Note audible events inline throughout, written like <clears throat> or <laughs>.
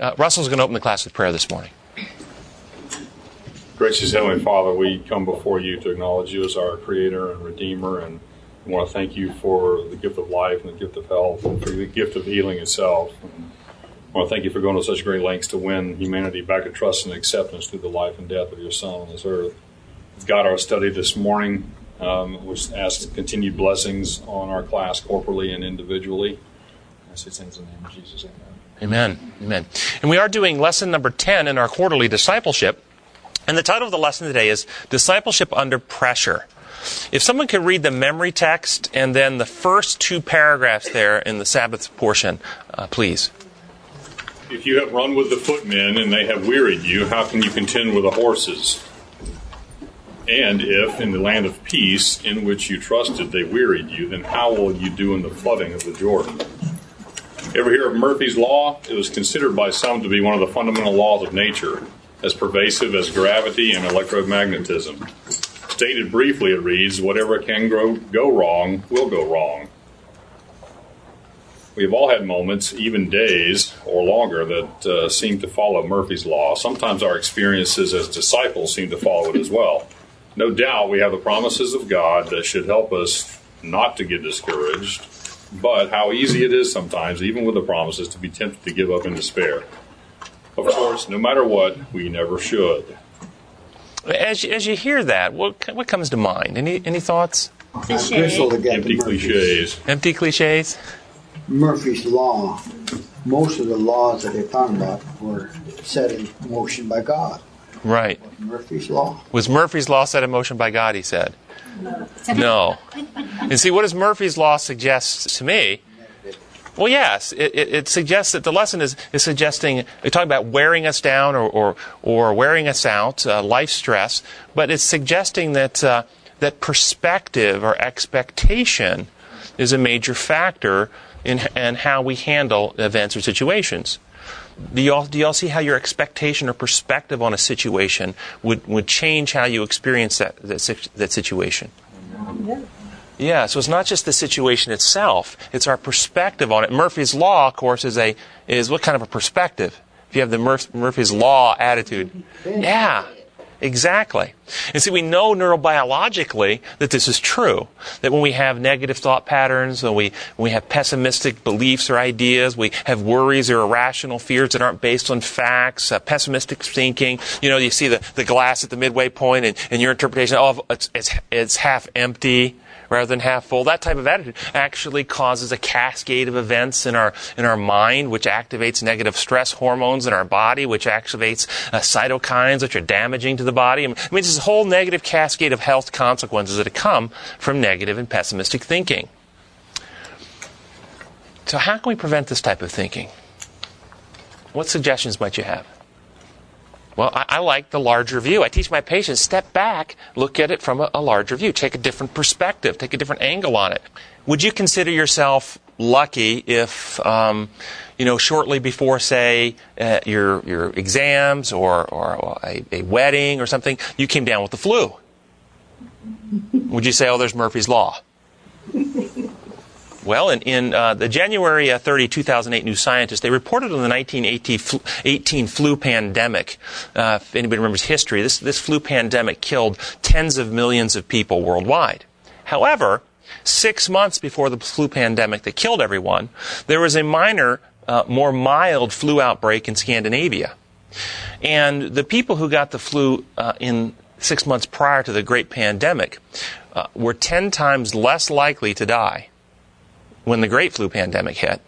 uh, Russell's going to open the class with prayer this morning. Gracious Heavenly Father, we come before you to acknowledge you as our Creator and Redeemer, and we want to thank you for the gift of life and the gift of health and for the gift of healing itself. I want to thank you for going to such great lengths to win humanity back to trust and acceptance through the life and death of your Son on this earth. God, our study this morning, um, which asks continued blessings on our class corporally and individually. I say in the name of Jesus. Amen. Amen. Amen. And we are doing lesson number 10 in our quarterly discipleship. And the title of the lesson today is Discipleship Under Pressure. If someone could read the memory text and then the first two paragraphs there in the Sabbath portion, uh, please. If you have run with the footmen and they have wearied you, how can you contend with the horses? And if in the land of peace in which you trusted they wearied you, then how will you do in the flooding of the Jordan? Ever hear of Murphy's Law? It was considered by some to be one of the fundamental laws of nature as pervasive as gravity and electromagnetism. Stated briefly, it reads Whatever can go, go wrong will go wrong. We have all had moments, even days or longer, that uh, seem to follow Murphy's Law. Sometimes our experiences as disciples seem to follow it as well. No doubt we have the promises of God that should help us not to get discouraged, but how easy it is sometimes, even with the promises, to be tempted to give up in despair. Of course, no matter what, we never should. As you, as you hear that, what, what comes to mind? Any, any thoughts? Empty cliches. Empty cliches? Murphy's Law. Most of the laws that they're talking about were set in motion by God. Right. Murphy's Law. Was Murphy's Law set in motion by God, he said? No. no. And see, what does Murphy's Law suggest to me? Well, yes, it, it, it, suggests that the lesson is, is suggesting, they talk about wearing us down or, or, or wearing us out, uh, life stress, but it's suggesting that, uh, that perspective or expectation is a major factor in, in how we handle events or situations. Do y'all, do y'all see how your expectation or perspective on a situation would, would change how you experience that, that, that situation? Yeah. Yeah, so it's not just the situation itself, it's our perspective on it. Murphy's Law, of course, is a is what kind of a perspective? If you have the Murphy's Law attitude. Yeah. Exactly. And see, we know neurobiologically that this is true. That when we have negative thought patterns, when we, when we have pessimistic beliefs or ideas, we have worries or irrational fears that aren't based on facts, uh, pessimistic thinking, you know, you see the, the glass at the midway point and, and your interpretation, oh, it's, it's, it's half empty rather than half full. That type of attitude actually causes a cascade of events in our in our mind, which activates negative stress hormones in our body, which activates uh, cytokines, which are damaging to the body. I mean, it's this whole negative cascade of health consequences that come from negative and pessimistic thinking. So, how can we prevent this type of thinking? What suggestions might you have? Well, I, I, like the larger view. I teach my patients step back, look at it from a, a larger view, take a different perspective, take a different angle on it. Would you consider yourself lucky if, um, you know, shortly before, say, uh, your your exams or or a, a wedding or something, you came down with the flu? Would you say, "Oh, there's Murphy's law"? Well, in, in uh, the January uh, 30, 2008 New Scientist, they reported on the 1918 flu pandemic. Uh, if anybody remembers history, this, this flu pandemic killed tens of millions of people worldwide. However, six months before the flu pandemic that killed everyone, there was a minor, uh, more mild flu outbreak in Scandinavia. And the people who got the flu uh, in six months prior to the great pandemic uh, were 10 times less likely to die when the great flu pandemic hit.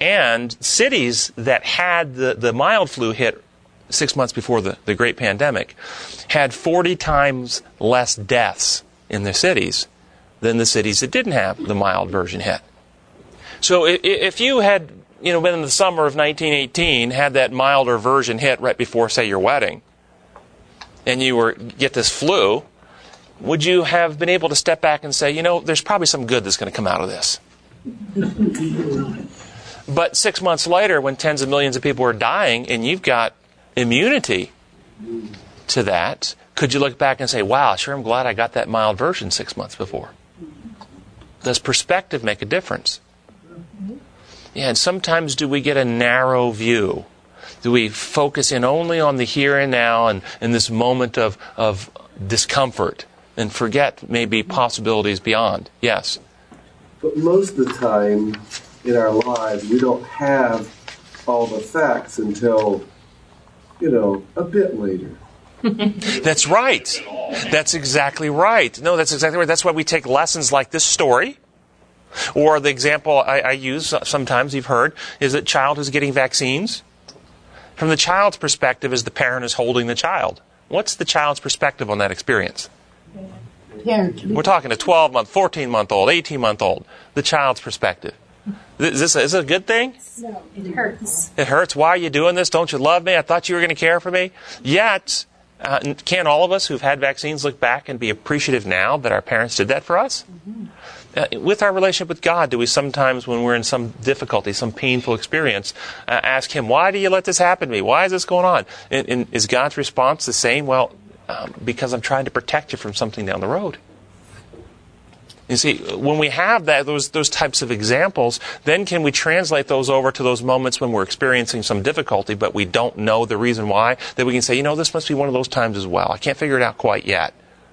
And cities that had the, the mild flu hit six months before the, the great pandemic had 40 times less deaths in their cities than the cities that didn't have the mild version hit. So if, you had, you know, been in the summer of 1918, had that milder version hit right before, say, your wedding, and you were get this flu, would you have been able to step back and say, you know, there's probably some good that's going to come out of this? But six months later, when tens of millions of people are dying and you've got immunity to that, could you look back and say, wow, sure, I'm glad I got that mild version six months before? Does perspective make a difference? Yeah, and sometimes do we get a narrow view do we focus in only on the here and now and, in this moment of, of discomfort and forget maybe possibilities beyond? Yes. But most of the time in our lives, we don't have all the facts until, you know, a bit later. <laughs> that's right. That's exactly right. No, that's exactly right. That's why we take lessons like this story. Or the example I, I use sometimes you've heard is that child is getting vaccines. From the child's perspective, as the parent is holding the child, what's the child's perspective on that experience? Parent. We're talking a 12 month, 14 month old, 18 month old. The child's perspective. Is this, is this a good thing? No, it hurts. It hurts. Why are you doing this? Don't you love me? I thought you were going to care for me. Yet, uh, can all of us who've had vaccines look back and be appreciative now that our parents did that for us? Mm-hmm. Uh, with our relationship with God, do we sometimes, when we're in some difficulty, some painful experience, uh, ask Him, Why do you let this happen to me? Why is this going on? And, and is God's response the same? Well, um, because I'm trying to protect you from something down the road. You see, when we have that, those, those types of examples, then can we translate those over to those moments when we're experiencing some difficulty, but we don't know the reason why? That we can say, you know, this must be one of those times as well. I can't figure it out quite yet,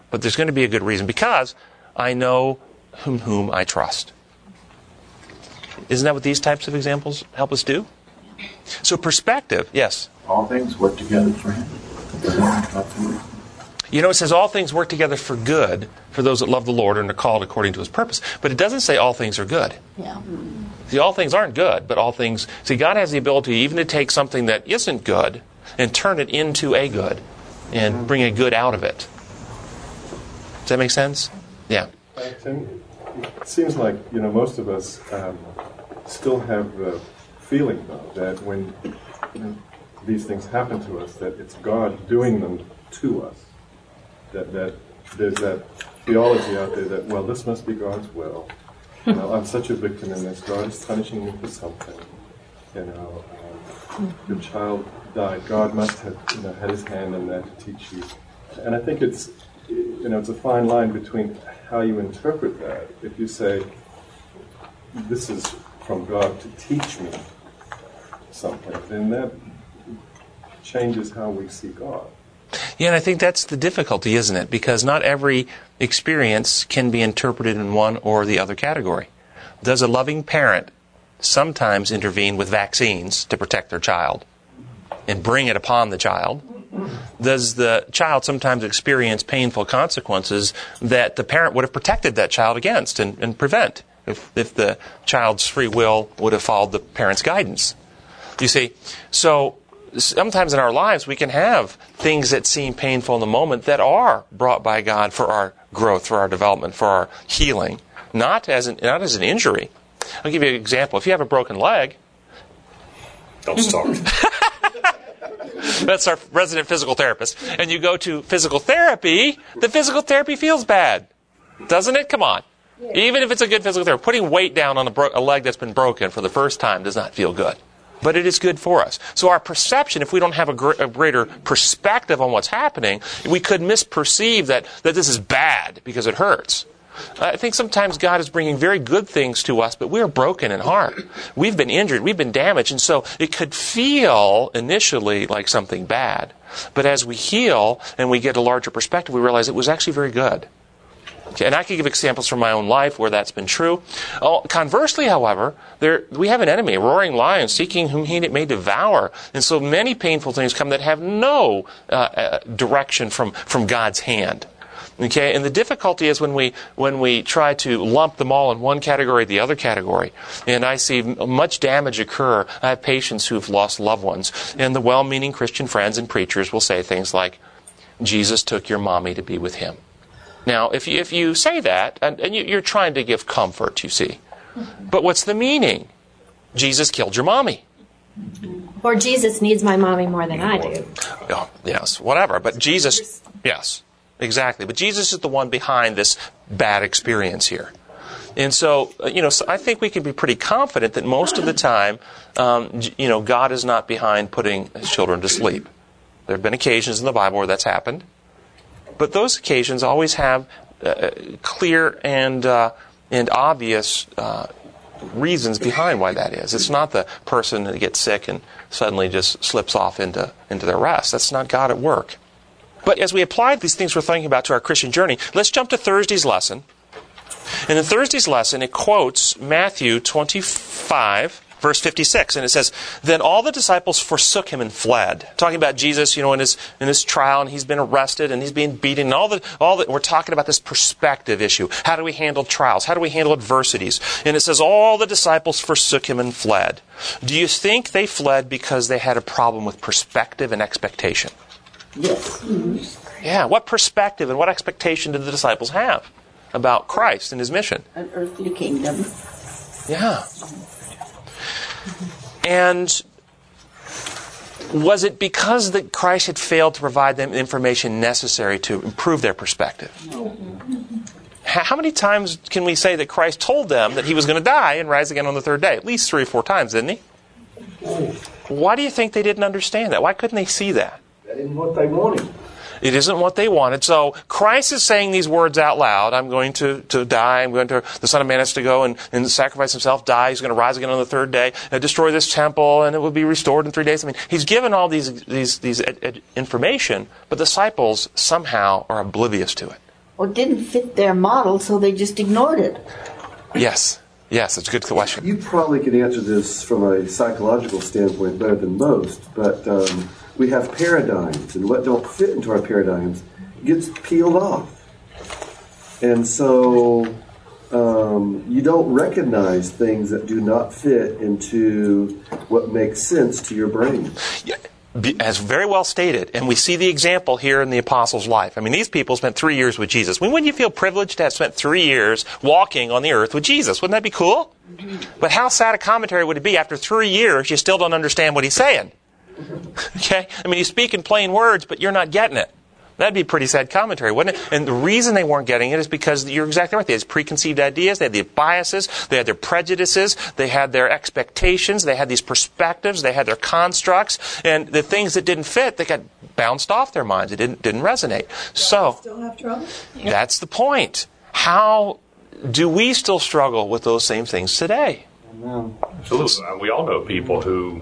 but there's going to be a good reason because I know whom, whom I trust. Isn't that what these types of examples help us do? So perspective, yes. All things work together for him. You know, it says all things work together for good for those that love the Lord and are called according to his purpose. But it doesn't say all things are good. Yeah. See, all things aren't good, but all things. See, God has the ability even to take something that isn't good and turn it into a good and bring a good out of it. Does that make sense? Yeah. Uh, Tim, it seems like, you know, most of us um, still have the feeling, though, that when you know, these things happen to us, that it's God doing them to us that, that there's that theology out there that, well, this must be God's will. You know, I'm such a victim in this. God is punishing me for something. You know, um, your child died. God must have you know, had his hand in that to teach you. And I think it's, you know, it's a fine line between how you interpret that. If you say, this is from God to teach me something, then that changes how we see God. Yeah, and I think that's the difficulty, isn't it? Because not every experience can be interpreted in one or the other category. Does a loving parent sometimes intervene with vaccines to protect their child and bring it upon the child? Does the child sometimes experience painful consequences that the parent would have protected that child against and, and prevent if, if the child's free will would have followed the parent's guidance? You see, so sometimes in our lives we can have things that seem painful in the moment that are brought by God for our growth, for our development, for our healing, not as an, not as an injury. I'll give you an example. If you have a broken leg, don't start. <laughs> That's our resident physical therapist. And you go to physical therapy, the physical therapy feels bad. Doesn't it? Come on. Even if it's a good physical therapy, putting weight down on a, bro- a leg that's been broken for the first time does not feel good but it is good for us. So our perception, if we don't have a, gr- a, greater perspective on what's happening, we could misperceive that, that this is bad because it hurts. I think sometimes God is bringing very good things to us, but we are broken in heart. We've been injured, we've been damaged, and so it could feel initially like something bad. But as we heal and we get a larger perspective, we realize it was actually very good. Okay, and I could give examples from my own life where that's been true. Oh, conversely, however, there, we have an enemy, a roaring lion, seeking whom he may devour. And so many painful things come that have no uh, uh, direction from, from God's hand. Okay, and the difficulty is when we when we try to lump them all in one category or the other category. And I see much damage occur. I have patients who've lost loved ones, and the well-meaning Christian friends and preachers will say things like, "Jesus took your mommy to be with him." Now, if you, if you say that, and, and you, are trying to give comfort, you see, but what's the meaning? Jesus killed your mommy. Or Jesus needs my mommy more than I do. Oh, yes, whatever. But Jesus, yes, exactly. But Jesus is the one behind this bad experience here. And so, uh, you know, so I think we can be pretty confident that most of the time, um, you know, God is not behind putting his children to sleep. There have been occasions in the Bible where that's happened. But those occasions always have uh, clear and, uh, and obvious uh, reasons behind why that is. It's not the person that gets sick and suddenly just slips off into, into their rest. That's not God at work. But as we apply these things we're thinking about to our Christian journey, let's jump to Thursday's lesson. And in Thursday's lesson, it quotes Matthew 25, verse 56 and it says then all the disciples forsook him and fled. Talking about jesus you know in his in his trial and he's been arrested and he's being beaten and all the all that we're talking about this perspective issue. How do we handle trials? How do we handle adversities? And it says all the disciples forsook him and fled. Do you think they fled because they had a problem with perspective and expectation? Yes. yeah what perspective and what expectation did the disciples have about christ and his mission? An earthly kingdom. yeah. And was it because that Christ had failed to provide them information necessary to improve their perspective? How many times can we say that Christ told them that he was going to die and rise again on the third day? At least three or four times, didn't he? Why do you think they didn't understand that? Why couldn't they see that? That isn't what they wanted. It isn't what they wanted. So Christ is saying these words out loud. I'm going to, to die. I'm going to, the Son of Man has to go and, and sacrifice himself, die. He's going to rise again on the third day, uh, destroy this temple, and it will be restored in three days. I mean, he's given all these, these, these ed, ed, information, but the disciples somehow are oblivious to it. Well, it didn't fit their model, so they just ignored it. Yes. Yes, it's a good question. You probably can answer this from a psychological standpoint better than most, but um, we have paradigms, and what don't fit into our paradigms gets peeled off. And so um, you don't recognize things that do not fit into what makes sense to your brain. Yeah, As very well stated, and we see the example here in the apostles' life. I mean, these people spent three years with Jesus. When wouldn't you feel privileged to have spent three years walking on the earth with Jesus? Wouldn't that be cool? But how sad a commentary would it be after three years you still don't understand what he's saying? <laughs> Okay? I mean, you speak in plain words, but you're not getting it. That'd be a pretty sad commentary, wouldn't it? And the reason they weren't getting it is because you're exactly right. They had preconceived ideas, they had the biases, they had their prejudices, they had their expectations, they had these perspectives, they had their constructs, and the things that didn't fit, they got bounced off their minds. It didn't didn't resonate. So Still have trouble? that's the point. How do we still struggle with those same things today? Absolutely. Uh, We all know people who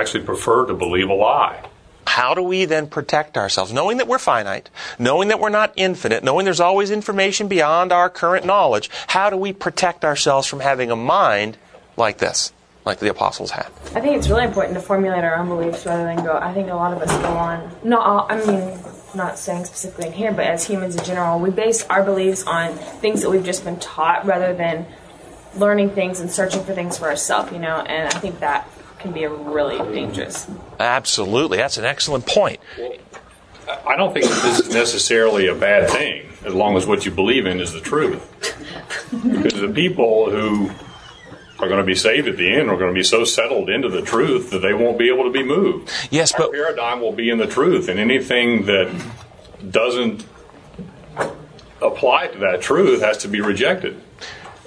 actually prefer to believe a lie. How do we then protect ourselves? Knowing that we're finite, knowing that we're not infinite, knowing there's always information beyond our current knowledge, how do we protect ourselves from having a mind like this, like the apostles had? I think it's really important to formulate our own beliefs rather than go. I think a lot of us go on. Not all. I mean, not saying specifically in here, but as humans in general, we base our beliefs on things that we've just been taught rather than learning things and searching for things for ourselves. You know, and I think that can be a really dangerous. Absolutely. That's an excellent point. I don't think that this is necessarily a bad thing, as long as what you believe in is the truth. Because the people who are going to be saved at the end are going to be so settled into the truth that they won't be able to be moved. Yes, Our but paradigm will be in the truth, and anything that doesn't apply to that truth has to be rejected.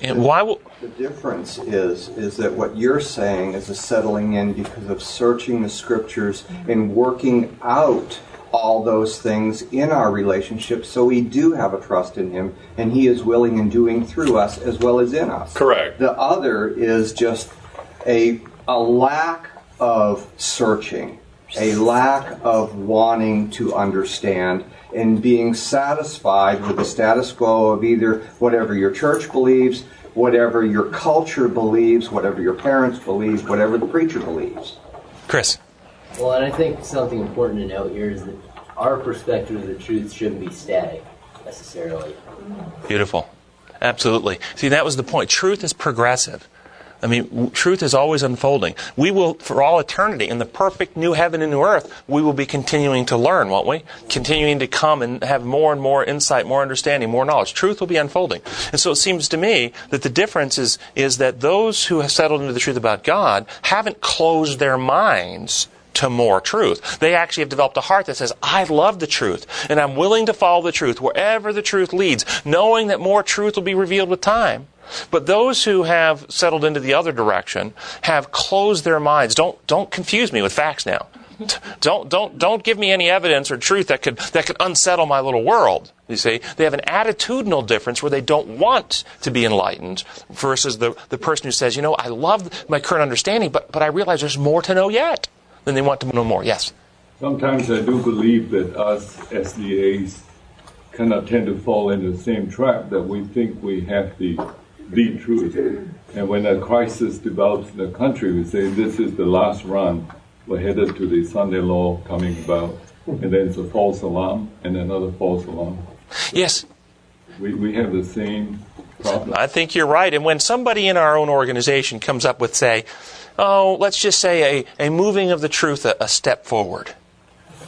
and why will The difference is is that what you're saying is a settling in because of searching the scriptures and working out all those things in our relationship so we do have a trust in him and he is willing and doing through us as well as in us. Correct. The other is just a a lack of searching, a lack of wanting to understand and being satisfied with the status quo of either whatever your church believes, whatever your culture believes, whatever your parents believe, whatever the preacher believes. Chris? Well, and I think something important to note here is that our perspective of the truth shouldn't be static necessarily. Beautiful. Absolutely. See, that was the point. Truth is progressive. I mean, truth is always unfolding. We will, for all eternity, in the perfect new heaven and new earth, we will be continuing to learn, won't we? Continuing to come and have more and more insight, more understanding, more knowledge. Truth will be unfolding. And so it seems to me that the difference is, is that those who have settled into the truth about God haven't closed their minds to more truth. They actually have developed a heart that says, I love the truth, and I'm willing to follow the truth wherever the truth leads, knowing that more truth will be revealed with time. But those who have settled into the other direction have closed their minds. Don't, don't confuse me with facts now. Don't, don't, don't give me any evidence or truth that could, that could unsettle my little world. You see, they have an attitudinal difference where they don't want to be enlightened versus the, the person who says, you know, I love my current understanding, but, but I realize there's more to know yet. Then they want to know more. Yes? Sometimes I do believe that us SDAs kind of tend to fall into the same trap that we think we have the, the truth. And when a crisis develops in the country, we say this is the last run. We're headed to the Sunday law coming about. And then it's a false alarm and another false alarm. Yes. We, we have the same problem. I think you're right. And when somebody in our own organization comes up with, say, oh, let's just say a, a moving of the truth a, a step forward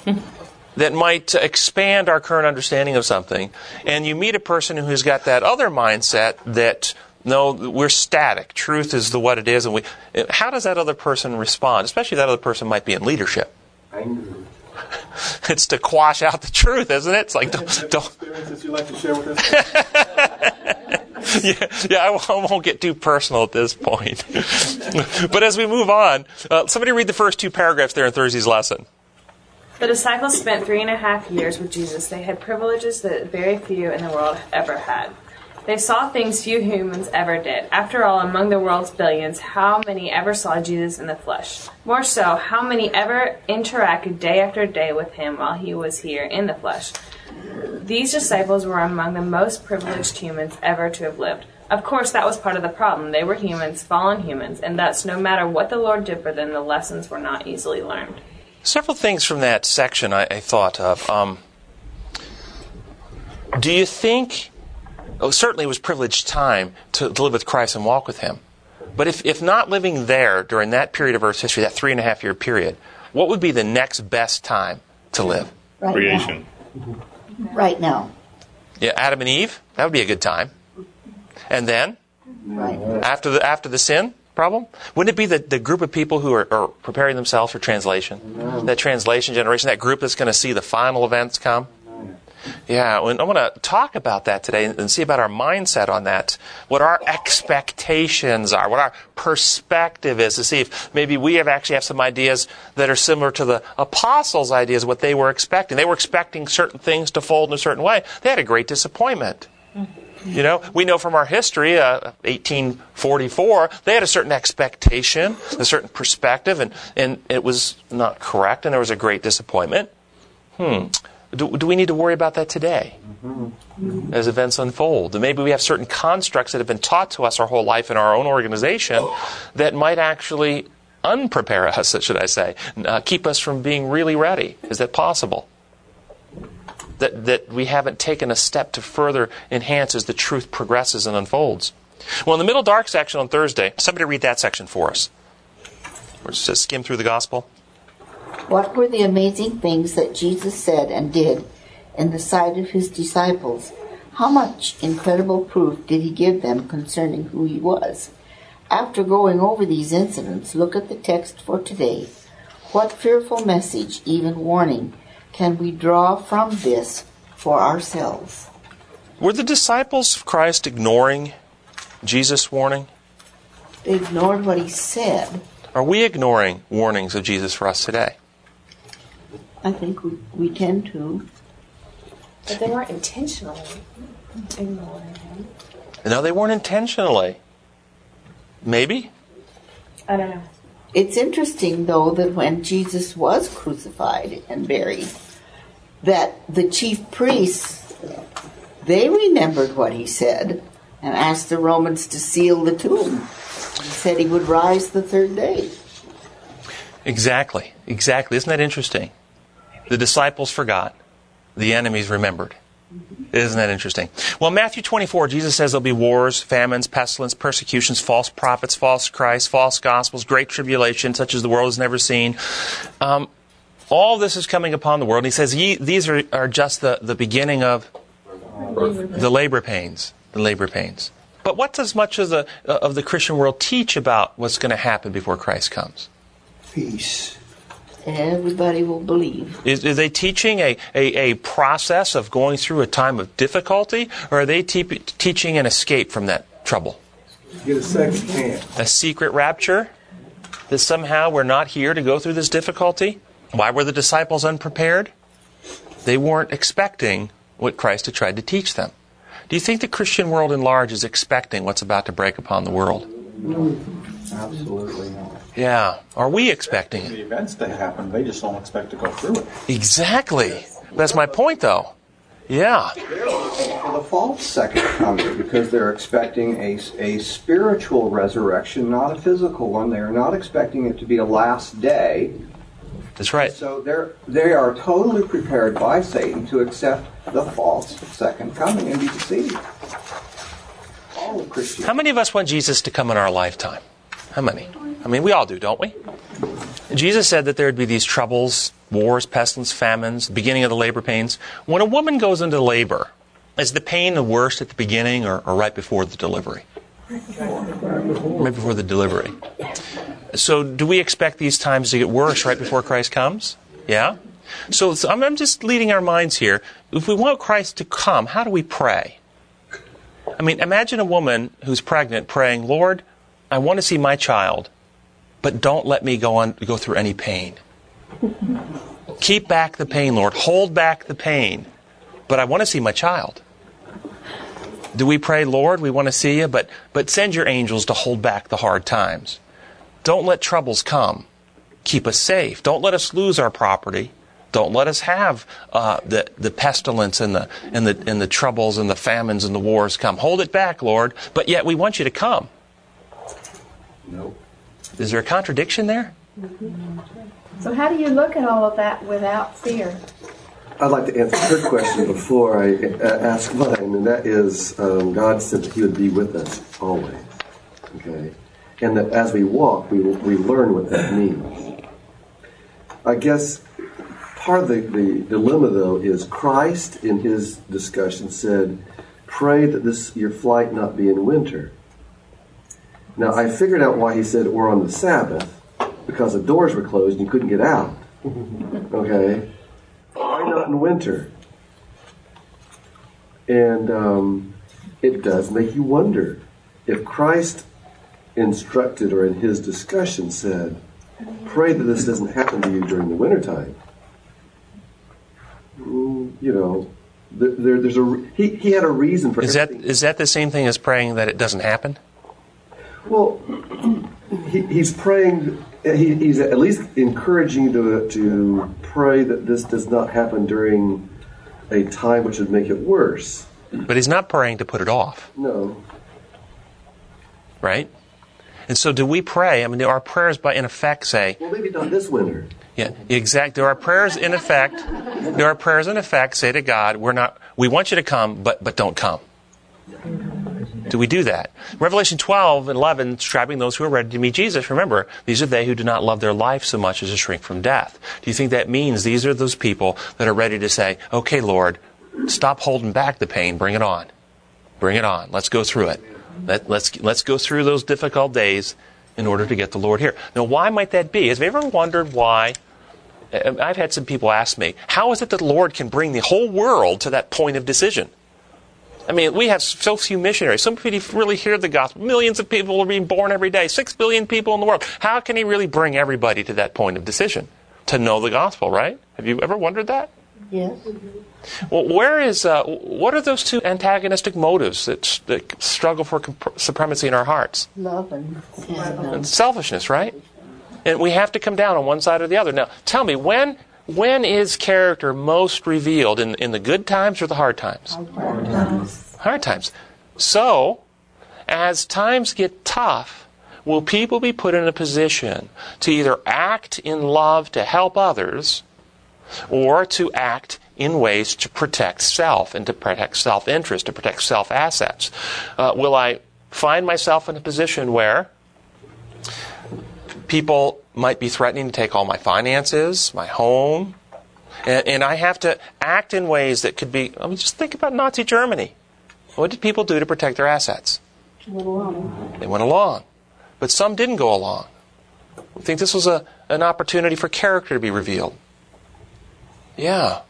<laughs> that might expand our current understanding of something, and you meet a person who's got that other mindset that no, we're static. Truth is the what it is, and we. How does that other person respond? Especially that other person might be in leadership. Anger. <laughs> It's to quash out the truth, isn't it? It's like don't. don't Experiences you like to share with us? <laughs> yeah, yeah I won't- I won't get too personal at this point. <laughs> but as we move on, uh, somebody read the first two paragraphs there in Thursday's lesson. The disciples spent three and a half years with Jesus. They had privileges that very few in the world ever had. They saw things few humans ever did. After all, among the world's billions, how many ever saw Jesus in the flesh? More so, how many ever interacted day after day with him while he was here in the flesh? These disciples were among the most privileged humans ever to have lived. Of course, that was part of the problem. They were humans, fallen humans, and thus, no matter what the Lord did for them, the lessons were not easily learned. Several things from that section I, I thought of. Um, do you think? Oh, certainly it was privileged time to, to live with Christ and walk with Him. But if, if not living there during that period of Earth's history, that three and a half year period, what would be the next best time to live? Right Creation. Now. Right now. Yeah, Adam and Eve. That would be a good time. And then Right. after the after the sin problem, wouldn't it be the, the group of people who are, are preparing themselves for translation? That translation generation, that group that's going to see the final events come. Yeah, and I want to talk about that today and see about our mindset on that. What our expectations are, what our perspective is, to see if maybe we have actually have some ideas that are similar to the apostles' ideas, what they were expecting. They were expecting certain things to fold in a certain way. They had a great disappointment. You know, we know from our history, uh, 1844, they had a certain expectation, a certain perspective, and, and it was not correct, and there was a great disappointment. Hmm. Do, do we need to worry about that today as events unfold? And maybe we have certain constructs that have been taught to us our whole life in our own organization that might actually unprepare us, should I say, uh, keep us from being really ready. Is that possible? that, that we haven't taken a step to further enhance as the truth progresses and unfolds. Well, in the middle dark section on Thursday, somebody read that section for us. It says, skim through the gospel. What were the amazing things that Jesus said and did in the sight of his disciples? How much incredible proof did he give them concerning who he was? After going over these incidents, look at the text for today. What fearful message, even warning, can we draw from this for ourselves? Were the disciples of Christ ignoring Jesus' warning? They ignored what he said. Are we ignoring warnings of Jesus for us today? I think we, we tend to. But they weren't intentionally ignoring him. No, they weren't intentionally. Maybe? I don't know. It's interesting, though, that when Jesus was crucified and buried, that the chief priests, they remembered what he said and asked the Romans to seal the tomb. He said he would rise the third day. Exactly. Exactly. Isn't that interesting? The disciples forgot. The enemies remembered. Isn't that interesting? Well, Matthew 24, Jesus says there'll be wars, famines, pestilence, persecutions, false prophets, false Christs, false gospels, great tribulation, such as the world has never seen. Um, all this is coming upon the world. And he says these are, are just the, the beginning of the labor pains. The labor pains. But what does much of the, of the Christian world teach about what's going to happen before Christ comes? Peace. Everybody will believe. Is, are they teaching a, a, a process of going through a time of difficulty, or are they te- teaching an escape from that trouble? Get a second hand. A secret rapture? That somehow we're not here to go through this difficulty? Why were the disciples unprepared? They weren't expecting what Christ had tried to teach them. Do you think the Christian world in large is expecting what's about to break upon the world? Absolutely not. Yeah. Are we expecting it? The events that happen, they just don't expect to go through it. Exactly. That's my point, though. Yeah. For the false second coming, because they're expecting a, a spiritual resurrection, not a physical one. They are not expecting it to be a last day. That's right. So they're they are totally prepared by Satan to accept the false second coming and be deceived. All of Christianity. How many of us want Jesus to come in our lifetime? How many? I mean, we all do, don't we? Jesus said that there would be these troubles, wars, pestilence, famines, the beginning of the labor pains. When a woman goes into labor, is the pain the worst at the beginning or, or right before the delivery? Right before the delivery. So, do we expect these times to get worse right before Christ comes? Yeah? So, so I'm, I'm just leading our minds here. If we want Christ to come, how do we pray? I mean, imagine a woman who's pregnant praying, Lord, I want to see my child, but don't let me go on go through any pain. Keep back the pain, Lord. Hold back the pain. But I want to see my child. Do we pray, Lord, we want to see you, but but send your angels to hold back the hard times. Don't let troubles come. Keep us safe. Don't let us lose our property. Don't let us have uh, the the pestilence and the and the and the troubles and the famines and the wars come. Hold it back, Lord. But yet we want you to come. No. Is there a contradiction there? So how do you look at all of that without fear? I'd like to answer her question before I uh, ask mine, and that is um, God said that He would be with us always. Okay? And that as we walk, we, we learn what that means. I guess part of the, the dilemma, though, is Christ in His discussion said, Pray that this your flight not be in winter. Now, I figured out why He said, or on the Sabbath, because the doors were closed and you couldn't get out. <laughs> Okay? Why not in winter? And um, it does make you wonder if Christ instructed or in his discussion said, pray that this doesn't happen to you during the wintertime. Mm, You know, there, there, there's a he, he had a reason for Is that everything. is that the same thing as praying that it doesn't happen? Well, he, he's praying. Uh, he, he's at least encouraging you to to pray that this does not happen during a time which would make it worse. But he's not praying to put it off, No, right? And so, do we pray? I mean, our prayers, by in effect, say, well, maybe not this winter. yeah, exact. There are prayers in effect. There are prayers in effect say to God, "We're not. We want you to come, but but don't come." Do we do that? Revelation 12 and 11, describing those who are ready to meet Jesus. Remember, these are they who do not love their life so much as to shrink from death. Do you think that means these are those people that are ready to say, okay, Lord, stop holding back the pain, bring it on. Bring it on. Let's go through it. Let, let's, let's go through those difficult days in order to get the Lord here. Now, why might that be? Have you ever wondered why? uh, I've had some people ask me, how is it that the Lord can bring the whole world to that point of decision? I mean, we have so few missionaries. Some people really hear the gospel. Millions of people are being born every day. Six billion people in the world. How can he really bring everybody to that point of decision? To know the gospel, right? Have you ever wondered that? Yes. Well, where is, uh, what are those two antagonistic motives that, that struggle for comp- supremacy in our hearts? Love and, And selfishness, right? And we have to come down on one side or the other. Now, tell me, when, when is character most revealed? In, in the good times or the hard times? hard times. So, as times get tough, will people be put in a position to either act in love to help others or to act in ways to protect self and to protect self interest, to protect self assets? Uh, will I find myself in a position where people might be threatening to take all my finances, my home, and, and I have to act in ways that could be, I mean, just think about Nazi Germany. What did people do to protect their assets? They went along. But some didn't go along. I think this was a, an opportunity for character to be revealed. Yeah.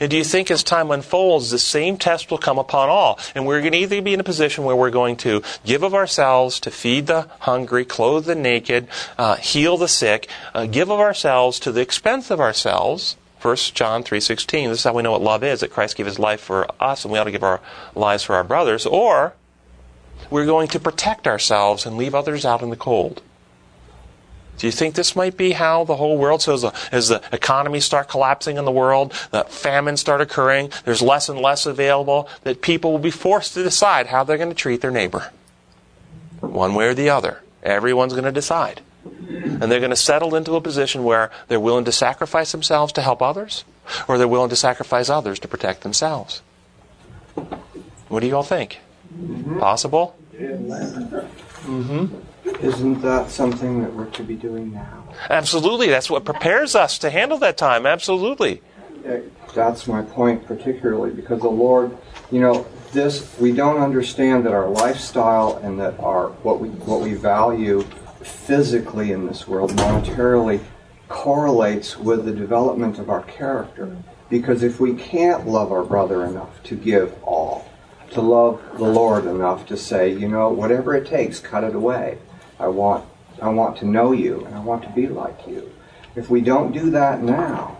And do you think as time unfolds, the same test will come upon all? And we're going to either be in a position where we're going to give of ourselves to feed the hungry, clothe the naked, uh, heal the sick, uh, give of ourselves to the expense of ourselves, 1 John 3:16. This is how we know what love is, that Christ gave his life for us and we ought to give our lives for our brothers, or we're going to protect ourselves and leave others out in the cold. Do you think this might be how the whole world, so as the, as the economies start collapsing in the world, the famines start occurring, there's less and less available, that people will be forced to decide how they're going to treat their neighbor? One way or the other. Everyone's going to decide. And they're going to settle into a position where they're willing to sacrifice themselves to help others, or they're willing to sacrifice others to protect themselves. What do you all think? Possible? Mm-hmm. Isn't that something that we're to be doing now? Absolutely. That's what prepares us to handle that time. Absolutely. That's my point, particularly because the Lord, you know, this we don't understand that our lifestyle and that our what we what we value physically in this world monetarily correlates with the development of our character. Because if we can't love our brother enough to give all, to love the Lord enough to say, you know, whatever it takes, cut it away. I want I want to know you and I want to be like you. If we don't do that now,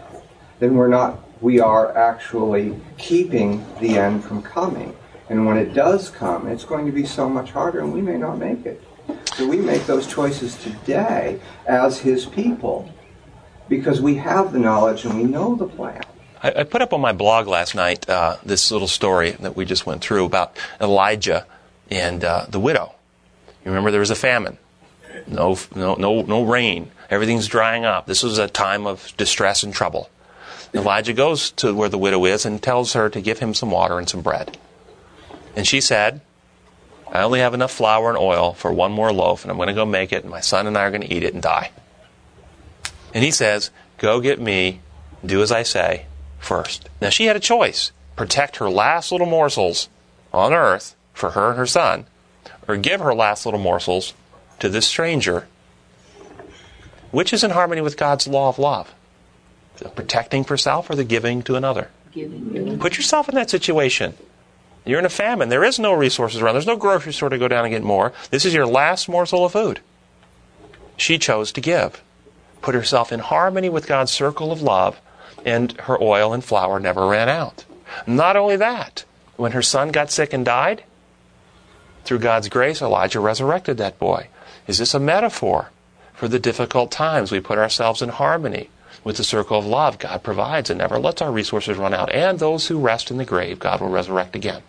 then we're not we are actually keeping the end from coming. And when it does come, it's going to be so much harder and we may not make it. So we make those choices today as his people because we have the knowledge and we know the plan. I, I put up on my blog last night uh, this little story that we just went through about Elijah and uh, the widow. You remember there was a famine, no, no, no, no rain. Everything's drying up. This was a time of distress and trouble. Elijah goes to where the widow is and tells her to give him some water and some bread. And she said, I only have enough flour and oil for one more loaf, and I'm going to go make it, and my son and I are going to eat it and die. And he says, Go get me, do as I say first. Now she had a choice protect her last little morsels on earth for her and her son, or give her last little morsels to this stranger, which is in harmony with God's law of love the protecting for self or the giving to another. Giving. Put yourself in that situation. You're in a famine. There is no resources around. There's no grocery store to go down and get more. This is your last morsel of food. She chose to give. Put herself in harmony with God's circle of love, and her oil and flour never ran out. Not only that, when her son got sick and died, through God's grace, Elijah resurrected that boy. Is this a metaphor for the difficult times we put ourselves in harmony with the circle of love God provides and never lets our resources run out? And those who rest in the grave, God will resurrect again.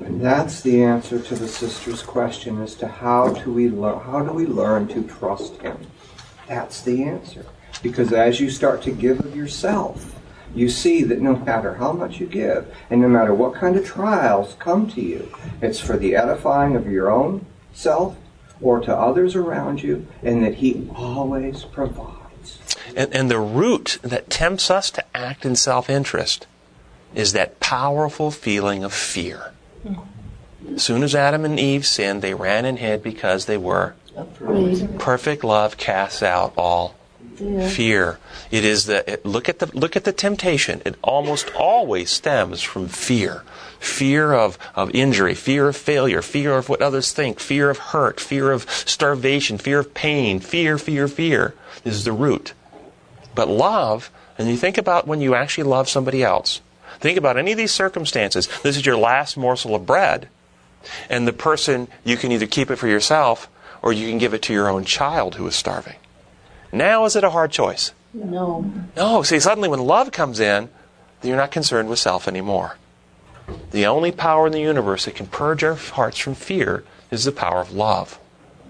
And that's the answer to the sister's question as to how do we learn how do we learn to trust him? That's the answer. Because as you start to give of yourself, you see that no matter how much you give, and no matter what kind of trials come to you, it's for the edifying of your own self or to others around you, and that He always provides. And, and the root that tempts us to act in self interest is that powerful feeling of fear. As soon as Adam and Eve sinned, they ran and hid because they were Afraid. perfect love casts out all Yeah. fear. It is the look at the look at the temptation. It almost always stems from fear. Fear of, of injury, fear of failure, fear of what others think, fear of hurt, fear of starvation, fear of pain, fear, fear, fear This is the root. But love, and you think about when you actually love somebody else. Think about any of these circumstances. This is your last morsel of bread, and the person, you can either keep it for yourself or you can give it to your own child who is starving. Now is it a hard choice? No. No, oh, see, suddenly when love comes in, you're not concerned with self anymore. The only power in the universe that can purge our hearts from fear is the power of love.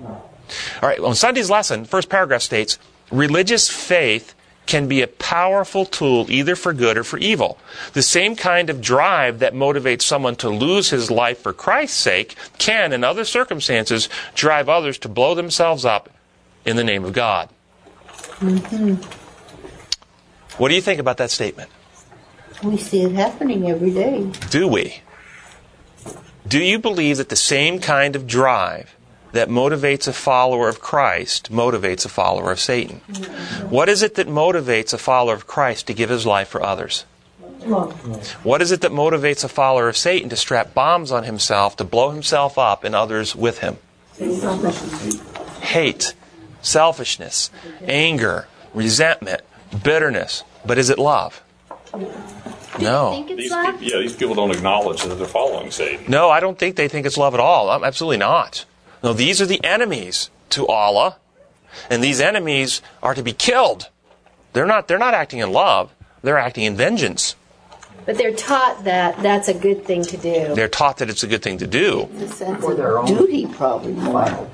All right, on Sunday's lesson, first paragraph states religious faith can be a powerful tool either for good or for evil. The same kind of drive that motivates someone to lose his life for Christ's sake can, in other circumstances, drive others to blow themselves up in the name of God. Hmm What do you think about that statement? We see it happening every day. Do we? Do you believe that the same kind of drive that motivates a follower of Christ motivates a follower of Satan? What is it that motivates a follower of Christ to give his life for others? What is it that motivates a follower of Satan to strap bombs on himself, to blow himself up and others with him? Hate, selfishness, anger, resentment, bitterness, But is it love? No. These people, yeah, these people don't acknowledge that they're following Satan. No, I don't think they think it's love at all. Absolutely not. No, these are the enemies to Allah, and these enemies are to be killed. They're not. They're not acting in love. They're acting in vengeance. But they're taught that that's a good thing to do. They're taught that it's a good thing to do. The sense of duty, probably more.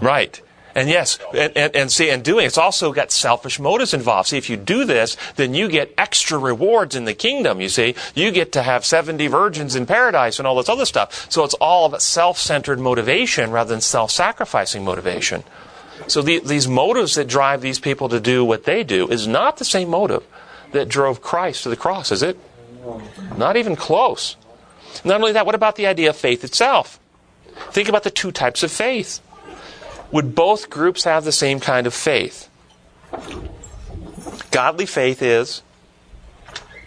Right. And yes, and, and, and see, and doing it's also got selfish motives involved. See, if you do this, then you get extra rewards in the kingdom. You see, you get to have seventy virgins in paradise and all this other stuff. So it's all self-centered motivation rather than self-sacrificing motivation. So the, these motives that drive these people to do what they do is not the same motive that drove Christ to the cross, is it? Not even close. Not only that, what about the idea of faith itself? Think about the two types of faith. Would both groups have the same kind of faith? Godly faith is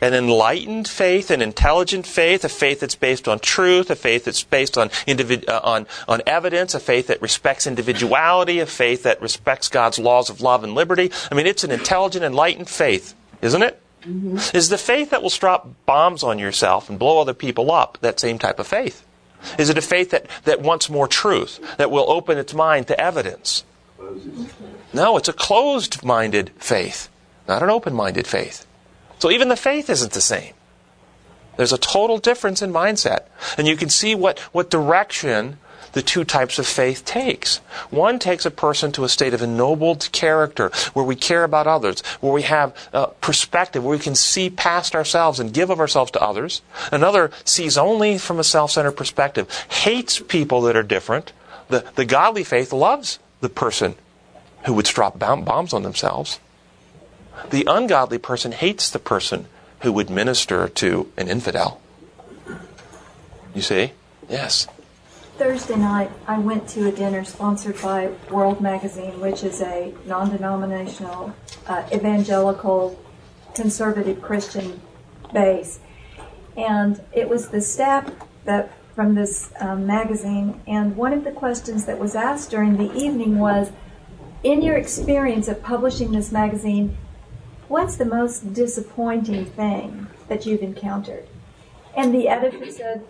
an enlightened faith, an intelligent faith, a faith that's based on truth, a faith that's based on, individ- uh, on, on evidence, a faith that respects individuality, a faith that respects God's laws of love and liberty. I mean, it's an intelligent, enlightened faith, isn't it? Is the faith that will drop bombs on yourself and blow other people up that same type of faith? Is it a faith that, that wants more truth, that will open its mind to evidence? No, it's a closed minded faith, not an open minded faith. So even the faith isn't the same. There's a total difference in mindset. And you can see what, what direction the two types of faith takes. One takes a person to a state of ennobled character, where we care about others, where we have uh, perspective, where we can see past ourselves and give of ourselves to others. Another sees only from a self-centered perspective, hates people that are different. The, the godly faith loves the person who would drop bombs on themselves. The ungodly person hates the person who would minister to an infidel. You see? Yes. Thursday night, I went to a dinner sponsored by World Magazine, which is a non denominational, uh, evangelical, conservative Christian base. And it was the staff that from this um, magazine, and one of the questions that was asked during the evening was In your experience of publishing this magazine, what's the most disappointing thing that you've encountered? And the editor said,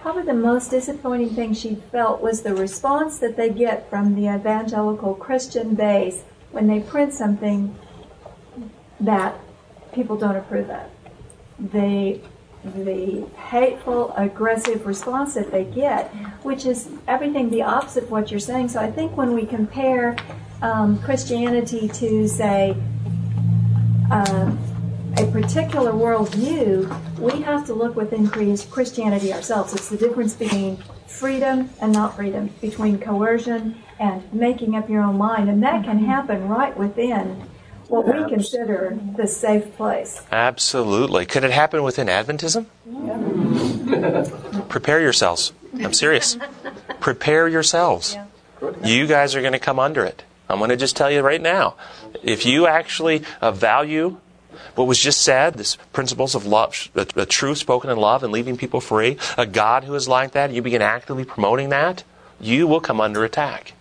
Probably the most disappointing thing she felt was the response that they get from the evangelical Christian base when they print something that people don't approve of. The the hateful, aggressive response that they get, which is everything the opposite of what you're saying. So I think when we compare um, Christianity to, say, um, a particular worldview, we have to look within Christianity ourselves. It's the difference between freedom and not freedom, between coercion and making up your own mind. And that can mm-hmm. happen right within what we consider the safe place. Absolutely. Could it happen within Adventism? Prepare yourselves. I'm serious. Prepare yourselves. You guys are going to come under it. I'm going to just tell you right now. If you actually value what was just said, this principles of love, a truth spoken in love and leaving people free, a God who is like that, you begin actively promoting that, you will come under attack.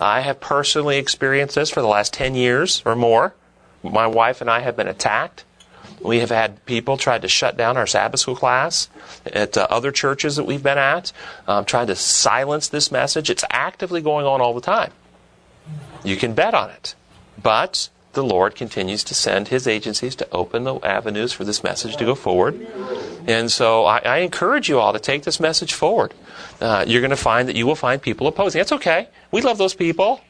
I have personally experienced this for the last 10 years or more. My wife and I have been attacked. We have had people try to shut down our Sabbath school class at uh, other churches that we've been at, um, trying to silence this message. It's actively going on all the time. You can bet on it. But the Lord continues to send His agencies to open the avenues for this message to go forward. And so I, I encourage you all to take this message forward. Uh, you're going to find that you will find people opposing. That's okay. We love those people.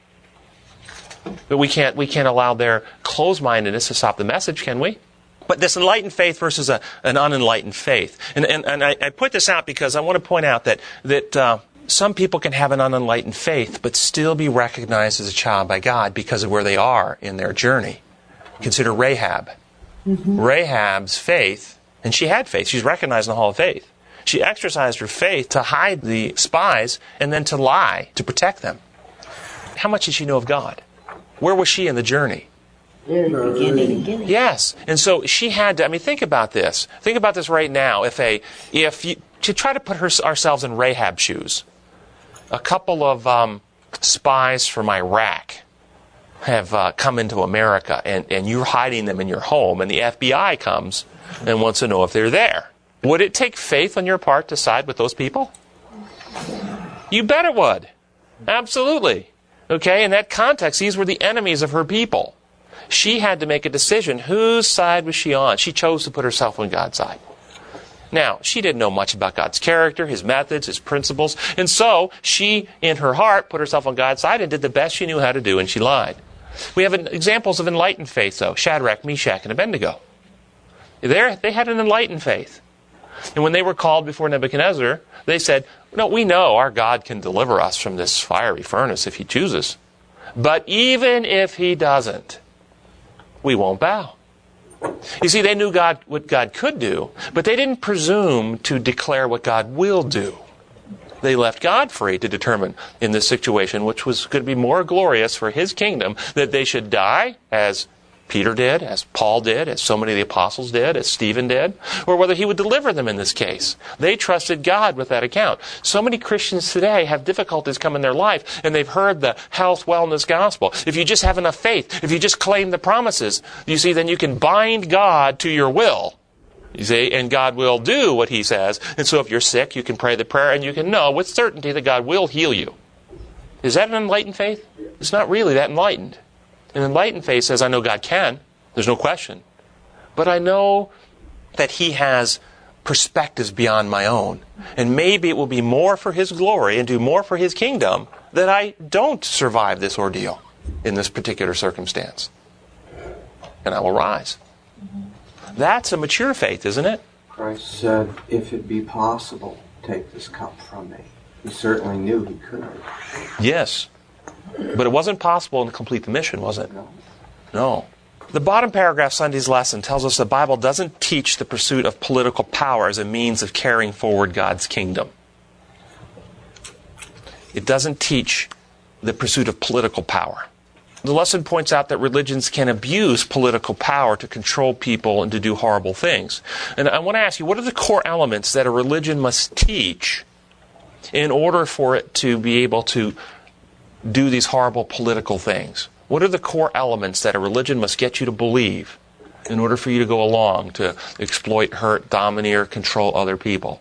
But we can't, we can't allow their closed mindedness to stop the message, can we? But this enlightened faith versus a, an unenlightened faith. And, and, and I, I, put this out because I want to point out that, that uh, some people can have an unenlightened faith but still be recognized as a child by God because of where they are in their journey. Consider Rahab. Mm-hmm. Rahab's faith, and she had faith, she's recognized in the Hall of Faith. She exercised her faith to hide the spies and then to lie to protect them. How much did she know of God? Where was she in the journey? Very beginning. Yes. And so she had to, I mean, think about this. Think about this right now. If a, if you, to try to put her, ourselves in Rahab's shoes, a couple of um, spies from Iraq have uh, come into America and, and you're hiding them in your home, and the FBI comes and wants to know if they're there. Would it take faith on your part to side with those people? You bet it would. Absolutely. Okay, in that context, these were the enemies of her people. She had to make a decision. Whose side was she on? She chose to put herself on God's side. Now, she didn't know much about God's character, His methods, His principles, and so she, in her heart, put herself on God's side and did the best she knew how to do, and she lied. We have examples of enlightened faith, though Shadrach, Meshach, and Abednego. There, they had an enlightened faith. And when they were called before Nebuchadnezzar, they said, No, we know our God can deliver us from this fiery furnace if he chooses. But even if he doesn't, we won't bow. You see, they knew God, what God could do, but they didn't presume to declare what God will do. They left God free to determine in this situation, which was going to be more glorious for his kingdom, that they should die as Peter did, as Paul did, as so many of the apostles did, as Stephen did, or whether he would deliver them in this case. They trusted God with that account. So many Christians today have difficulties come in their life, and they've heard the health, wellness gospel. If you just have enough faith, if you just claim the promises, you see, then you can bind God to your will. You see, and God will do what He says. And so if you're sick, you can pray the prayer, and you can know with certainty that God will heal you. Is that an enlightened faith? It's not really that enlightened. An enlightened faith says, I know God can. There's no question. But I know that He has perspectives beyond my own. And maybe it will be more for His glory and do more for His kingdom that I don't survive this ordeal in this particular circumstance. And I will rise. That's a mature faith, isn't it? Christ said, If it be possible, take this cup from me. He certainly knew he could. Yes. But it wasn't possible to complete the mission, was it? No. The bottom paragraph Sunday's lesson tells us the Bible doesn't teach the pursuit of political power as a means of carrying forward God's kingdom. It doesn't teach the pursuit of political power. The lesson points out that religions can abuse political power to control people and to do horrible things. And I want to ask you, what are the core elements that a religion must teach in order for it to be able to do these horrible political things? What are the core elements that a religion must get you to believe in order for you to go along to exploit, hurt, domineer, control other people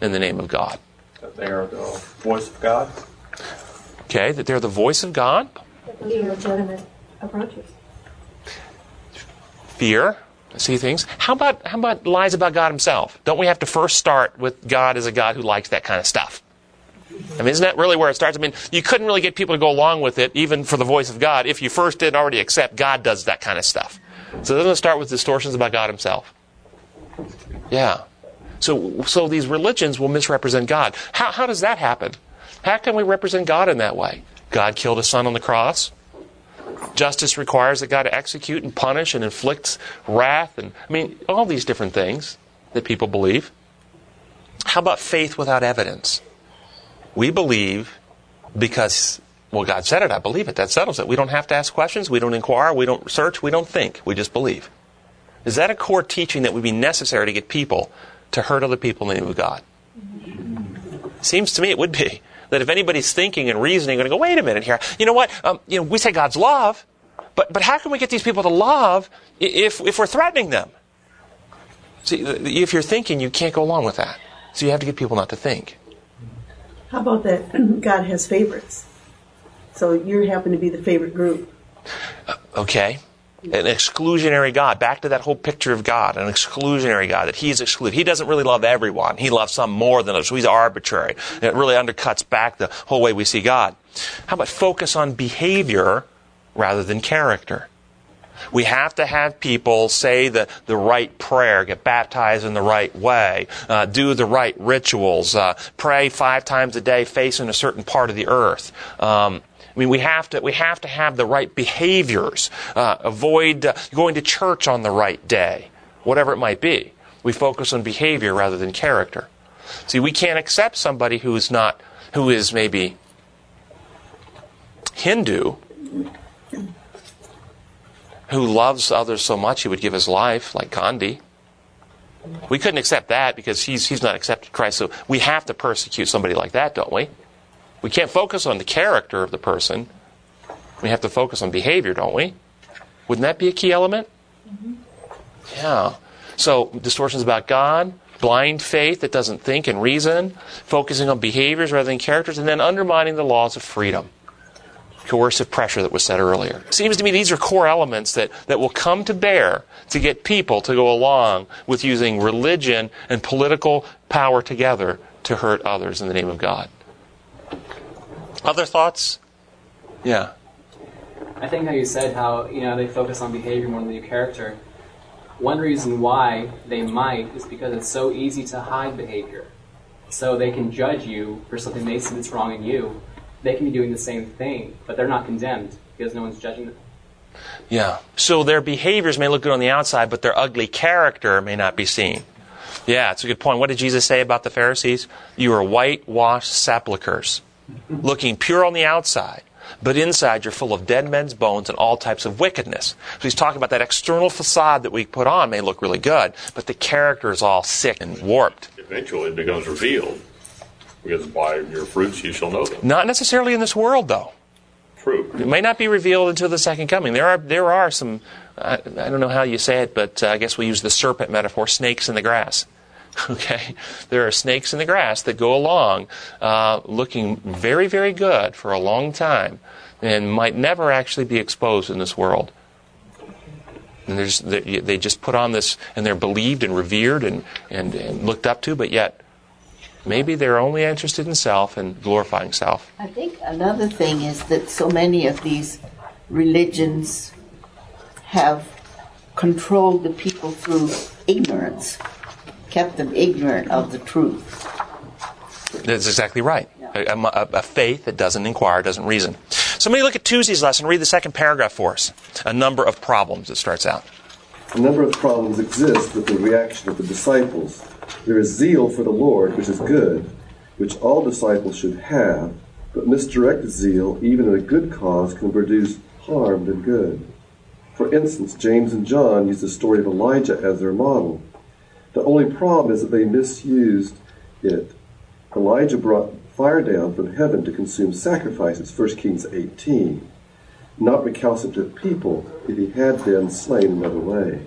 in the name of God? That they are the voice of God. Okay, that they're the voice of God. legitimate approaches. Fear, see things. How about how about lies about God Himself? Don't we have to first start with God as a God who likes that kind of stuff? I mean, isn't that really where it starts? I mean, you couldn't really get people to go along with it, even for the voice of God, if you first didn't already accept God does that kind of stuff. So doesn't it start with distortions about God Himself? Yeah. So, so these religions will misrepresent God. How, how does that happen? How can we represent God in that way? God killed His Son on the cross. Justice requires that God execute and punish and inflict wrath, and I mean all these different things that people believe. How about faith without evidence? We believe because, well, God said it, I believe it. That settles it. We don't have to ask questions, we don't inquire, we don't search, we don't think, we just believe. Is that a core teaching that would be necessary to get people to hurt other people in the name of God? Seems to me it would be. That if anybody's thinking and reasoning, going to go, wait a minute here. You know what? Um, you know, we say God's love, but but how can we get these people to love if if we're threatening them? See, if you're thinking, you can't go along with that. So you have to get people not to think. How about that <clears throat> God has favorites? So you happen to be the favorite group. Uh, okay. An exclusionary God. Back to that whole picture of God, an exclusionary God, that He's excluded. He doesn't really love everyone. He loves some more than others. So He's arbitrary. And it really undercuts back the whole way we see God. How about focus on behavior rather than character? We have to have people say the, the right prayer, get baptized in the right way, uh, do the right rituals, uh, pray five times a day facing a certain part of the earth. Um, I mean, we have to we have to have the right behaviors. Uh, avoid uh, going to church on the right day, whatever it might be. We focus on behavior rather than character. See, we can't accept somebody who is not who is maybe Hindu, who loves others so much he would give his life, like Gandhi. We couldn't accept that because he's he's not accepted Christ. So we have to persecute somebody like that, don't we? We can't focus on the character of the person. We have to focus on behavior, don't we? Wouldn't that be a key element? Mm-hmm. Yeah. So, distortions about God, blind faith that doesn't think and reason, focusing on behaviors rather than characters, and then undermining the laws of freedom. Coercive pressure that was said earlier. It seems to me these are core elements that, that will come to bear to get people to go along with using religion and political power together to hurt others in the name of God. Other thoughts? Yeah. I think how you said how you know they focus on behavior more than your character. One reason why they might is because it's so easy to hide behavior. So they can judge you for something they see that's wrong in you. They can be doing the same thing, but they're not condemned because no one's judging them. Yeah. So their behaviors may look good on the outside, but their ugly character may not be seen. Yeah, it's a good point. What did Jesus say about the Pharisees? You are whitewashed sepulchres, <laughs> looking pure on the outside, but inside you're full of dead men's bones and all types of wickedness. So he's talking about that external facade that we put on may look really good, but the character is all sick and warped. Eventually it becomes revealed. Because by your fruits you shall know them. Not necessarily in this world, though. True. It may not be revealed until the second coming. There are there are some. I, I don't know how you say it, but uh, I guess we use the serpent metaphor: snakes in the grass. <laughs> Okay, there are snakes in the grass that go along, uh, looking very very good for a long time, and might never actually be exposed in this world. And there's, they, they just put on this, and they're believed and revered and, and, and looked up to, but yet Maybe they're only interested in self and glorifying self. I think another thing is that so many of these religions have controlled the people through ignorance, kept them ignorant of the truth. That's exactly right. A, a, a, faith that doesn't inquire, doesn't reason. Somebody look at Tuesday's lesson. Read the second paragraph for us. A number of problems. It starts out. A number of problems exist with the reaction of the disciples there is zeal for the Lord, which is good, which all disciples should have, but misdirected zeal, even in a good cause, can produce harm than good. For instance, James and John used the story of Elijah as their model. The only problem is that they misused it. Elijah brought fire down from heaven to consume sacrifices, 1 Kings 18, not recalcitrant people if he had been slain another way.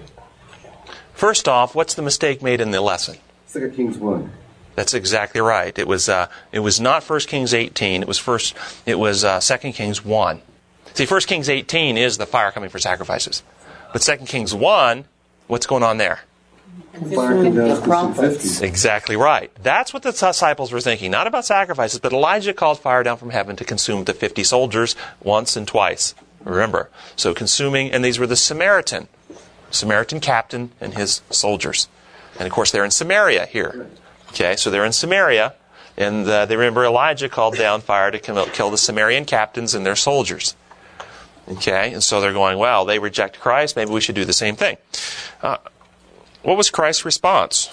First off, what's the mistake made in the lesson? Second Kings one. That's exactly right. It was uh, it was not First Kings eighteen. It was first. It was uh, Second Kings one. See, First Kings eighteen is the fire coming for sacrifices, but Second Kings one, what's going on there? Exactly right. That's what the disciples were thinking. Not about sacrifices, but Elijah called fire down from heaven to consume the 50 soldiers once and twice. Remember. So consuming, and these were the Samaritan, Samaritan captain and his soldiers. And of course, they're in Samaria here. Okay, so they're in Samaria, and uh, they remember Elijah called down fire to kill the Samaritan captains and their soldiers. Okay, and so they're going, well, they reject Christ, maybe we should do the same thing. Uh, what was Christ's response?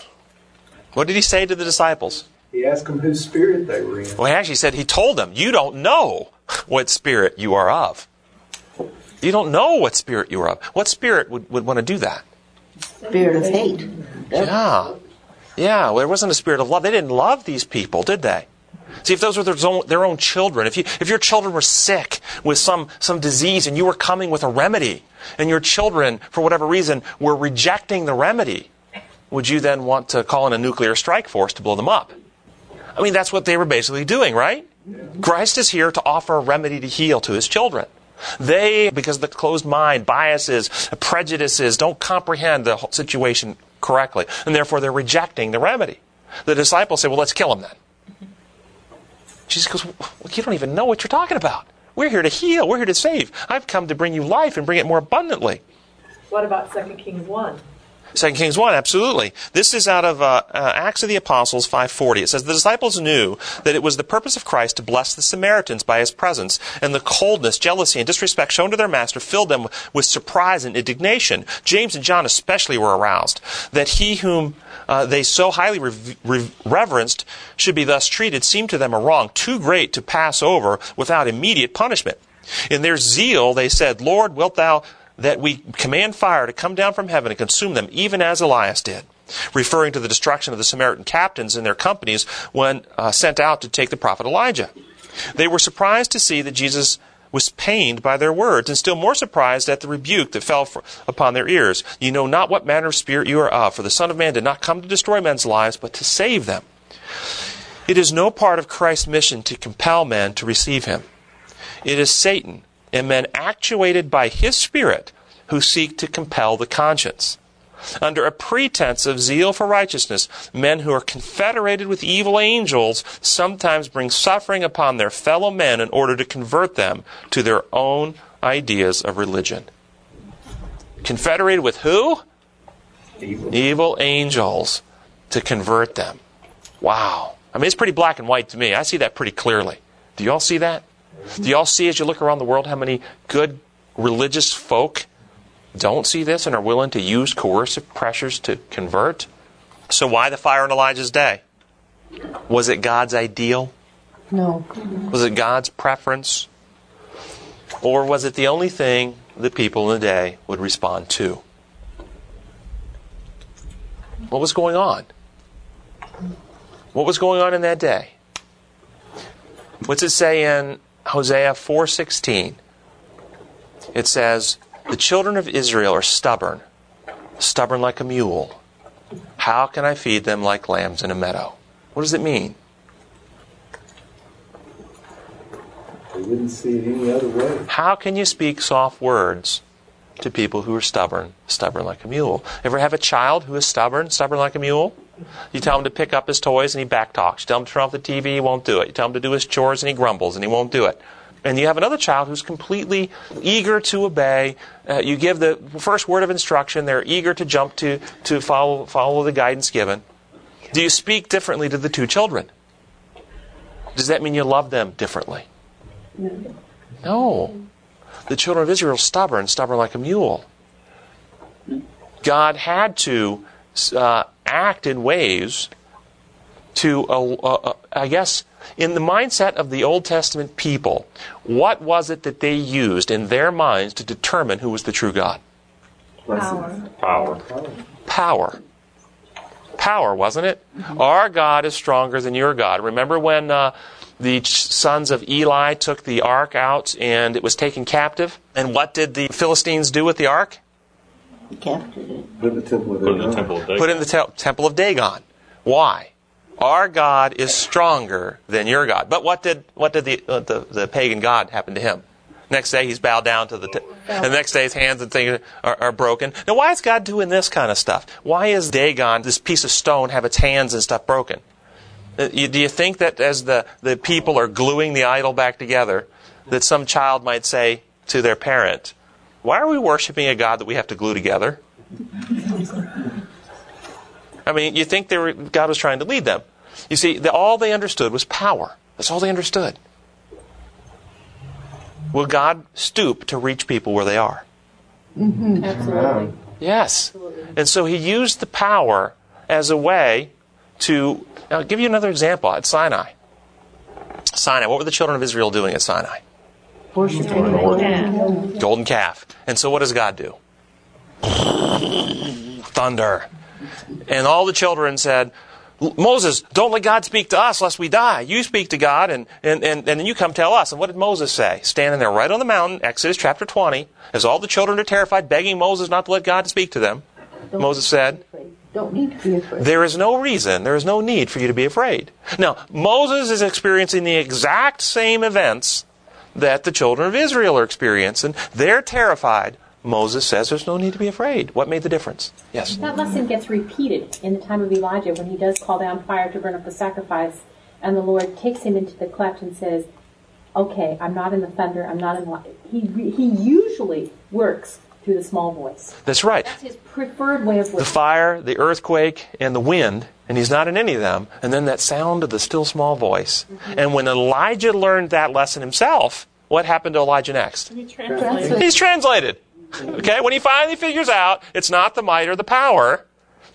What did he say to the disciples? He asked them whose spirit they were in. Well, he actually said, he told them, you don't know what spirit you are of. You don't know what spirit you are of. What spirit would, would want to do that? Spirit of hate. Yeah. Yeah, there wasn't a spirit of love. They didn't love these people, did they? See, if those were their own, their own children, if, you, if your children were sick with some, some disease and you were coming with a remedy, and your children, for whatever reason, were rejecting the remedy, would you then want to call in a nuclear strike force to blow them up? I mean, that's what they were basically doing, right? Christ is here to offer a remedy to heal to his children. They, because of the closed mind, biases, prejudices, don't comprehend the situation correctly. And therefore, they're rejecting the remedy. The disciples say, well, let's kill him then. Jesus goes, well, you don't even know what you're talking about. We're here to heal. We're here to save. I've come to bring you life and bring it more abundantly. What about 2 Kings 1? 2 Kings 1, absolutely. This is out of uh, uh, Acts of the Apostles 5.40. It says, The disciples knew that it was the purpose of Christ to bless the Samaritans by his presence, and the coldness, jealousy, and disrespect shown to their master filled them with surprise and indignation. James and John especially were aroused, that he whom uh, they so highly reverenced should be thus treated seemed to them a wrong too great to pass over without immediate punishment. In their zeal, they said, Lord, wilt thou that we command fire to come down from heaven and consume them, even as Elias did, referring to the destruction of the Samaritan captains and their companies when uh, sent out to take the prophet Elijah. They were surprised to see that Jesus was pained by their words, and still more surprised at the rebuke that fell for, upon their ears. You know not what manner of spirit you are of, for the Son of Man did not come to destroy men's lives, but to save them. It is no part of Christ's mission to compel men to receive him. It is Satan and men actuated by his spirit who seek to compel the conscience. Under a pretense of zeal for righteousness, men who are confederated with evil angels sometimes bring suffering upon their fellow men in order to convert them to their own ideas of religion. Confederated with who? Evil, evil angels to convert them. Wow. I mean, it's pretty black and white to me. I see that pretty clearly. Do you all see that? Do you all see as you look around the world how many good religious folk don't see this and are willing to use coercive pressures to convert? So, why the fire in Elijah's day? Was it God's ideal? No. Was it God's preference? Or was it the only thing the people in the day would respond to? What was going on? What was going on in that day? What's it say in Hosea 4:16? It says, "The children of Israel are stubborn, stubborn like a mule. How can I feed them like lambs in a meadow?" What does it mean? They didn't see it any other way. How can you speak soft words to people who are stubborn, stubborn like a mule? Ever have a child who is stubborn, stubborn like a mule? You tell him to pick up his toys and he backtalks. You tell him to turn off the TV, he won't do it. You tell him to do his chores and he grumbles and he won't do it. And you have another child who's completely eager to obey. Uh, you give the first word of instruction, they're eager to jump to, to follow, follow the guidance given. Do you speak differently to the two children? Does that mean you love them differently? No. No. The children of Israel are stubborn, stubborn like a mule. God had to uh, act in ways to, uh, uh, I guess, in the mindset of the Old Testament people, what was it that they used in their minds to determine who was the true God? Power. Power. Power. Power, wasn't it? Our God is stronger than your God. Remember when uh, the sons of Eli took the ark out and it was taken captive? And what did the Philistines do with the ark? Captured it. Put in the temple of Put in the Dagon. temple of Dagon. Put it in the te- temple of Dagon. Why? Our God is stronger than your God. But what did what did the uh, the, the pagan god happen to him? Next day he's bowed down to the, t- and the next day his hands and things are, are broken. Now why is God doing this kind of stuff? Why is Dagon, this piece of stone, have its hands and stuff broken? Uh, you- Do you think that as the, the people are gluing the idol back together, that some child might say to their parent, Why are we worshiping a God that we have to glue together? I mean, you think they were, God was trying to lead them. You see, the, all they understood was power. That's all they understood. Will God stoop to reach people where they are? Mm-hmm. Absolutely. Yes. And so he used the power as a way to. I'll give you another example at Sinai. Sinai, what were the children of Israel doing at Sinai? Worshiping Golden calf. And so what does God do? Thunder. And all the children said, Moses, don't let God speak to us lest we die. You speak to God and, and, and, and then you come tell us. And what did Moses say? Standing there right on the mountain, Exodus chapter 20, as all the children are terrified, begging Moses not to let God speak to them. Moses said, Don't need to be afraid. there is no reason, there is no need for you to be afraid. Now, Moses is experiencing the exact same events that the children of Israel are experiencing. They're terrified. Moses says there's no need to be afraid. What made the difference? Yes. That lesson gets repeated in the time of Elijah when he does call down fire to burn up the sacrifice, and the Lord takes him into the cleft and says, "Okay, I'm not in the thunder. I'm not in the." He he usually works through the small voice. That's right. That's his preferred way of living. The fire, the earthquake, and the wind, and he's not in any of them. And then that sound of the still small voice. Mm-hmm. And when Elijah learned that lesson himself, what happened to Elijah next? He's translated. Okay, when he finally figures out it's not the might or the power,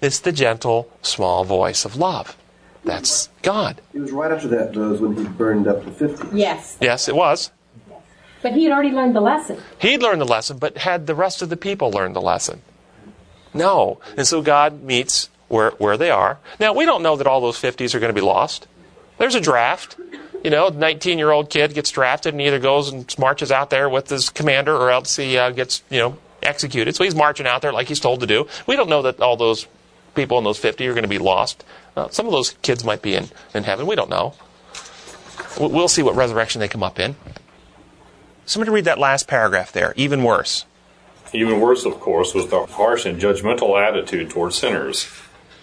it's the gentle, small voice of love. That's God. It was right after that, though, when he burned up the 50. Yes, Yes, it was. But he had already learned the lesson. He'd learned the lesson, but had the rest of the people learned the lesson? No. And so God meets where, where they are. Now, we don't know that all those 50s are going to be lost. There's a draft. You know, 19 year old kid gets drafted and either goes and marches out there with his commander or else he uh, gets, you know, executed. So he's marching out there like he's told to do. We don't know that all those people in those 50 are going to be lost. Uh, some of those kids might be in, in heaven. We don't know. We'll see what resurrection they come up in. Somebody read that last paragraph there. Even worse. Even worse, of course, was the harsh and judgmental attitude toward sinners.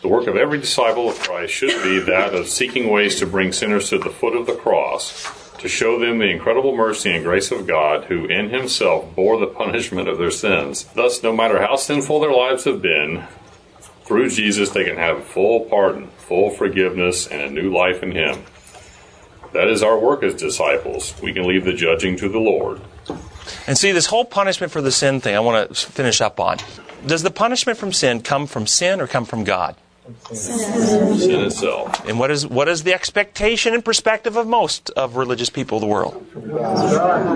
The work of every disciple of Christ should be that of seeking ways to bring sinners to the foot of the cross, to show them the incredible mercy and grace of God, who in himself bore the punishment of their sins. Thus, no matter how sinful their lives have been, through Jesus they can have full pardon, full forgiveness, and a new life in him. That is our work as disciples. We can leave the judging to the Lord. And see, this whole punishment for the sin thing, I want to finish up on. Does the punishment from sin come from sin or come from God? Sin itself. And what is what is the expectation and perspective of most of religious people of the world?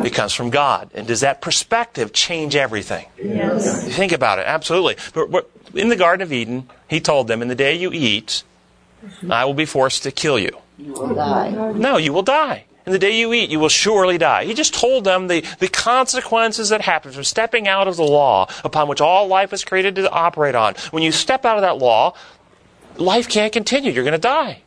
It comes from God. And does that perspective change everything? Yes. Think about it. Absolutely. But, but in the Garden of Eden, he told them, "In the day you eat, I will be forced to kill you." You will die. No, you will die. In the day you eat, you will surely die. He just told them the, the consequences that happen from stepping out of the law upon which all life was created to operate on. When you step out of that law, life can't continue. You're going to die.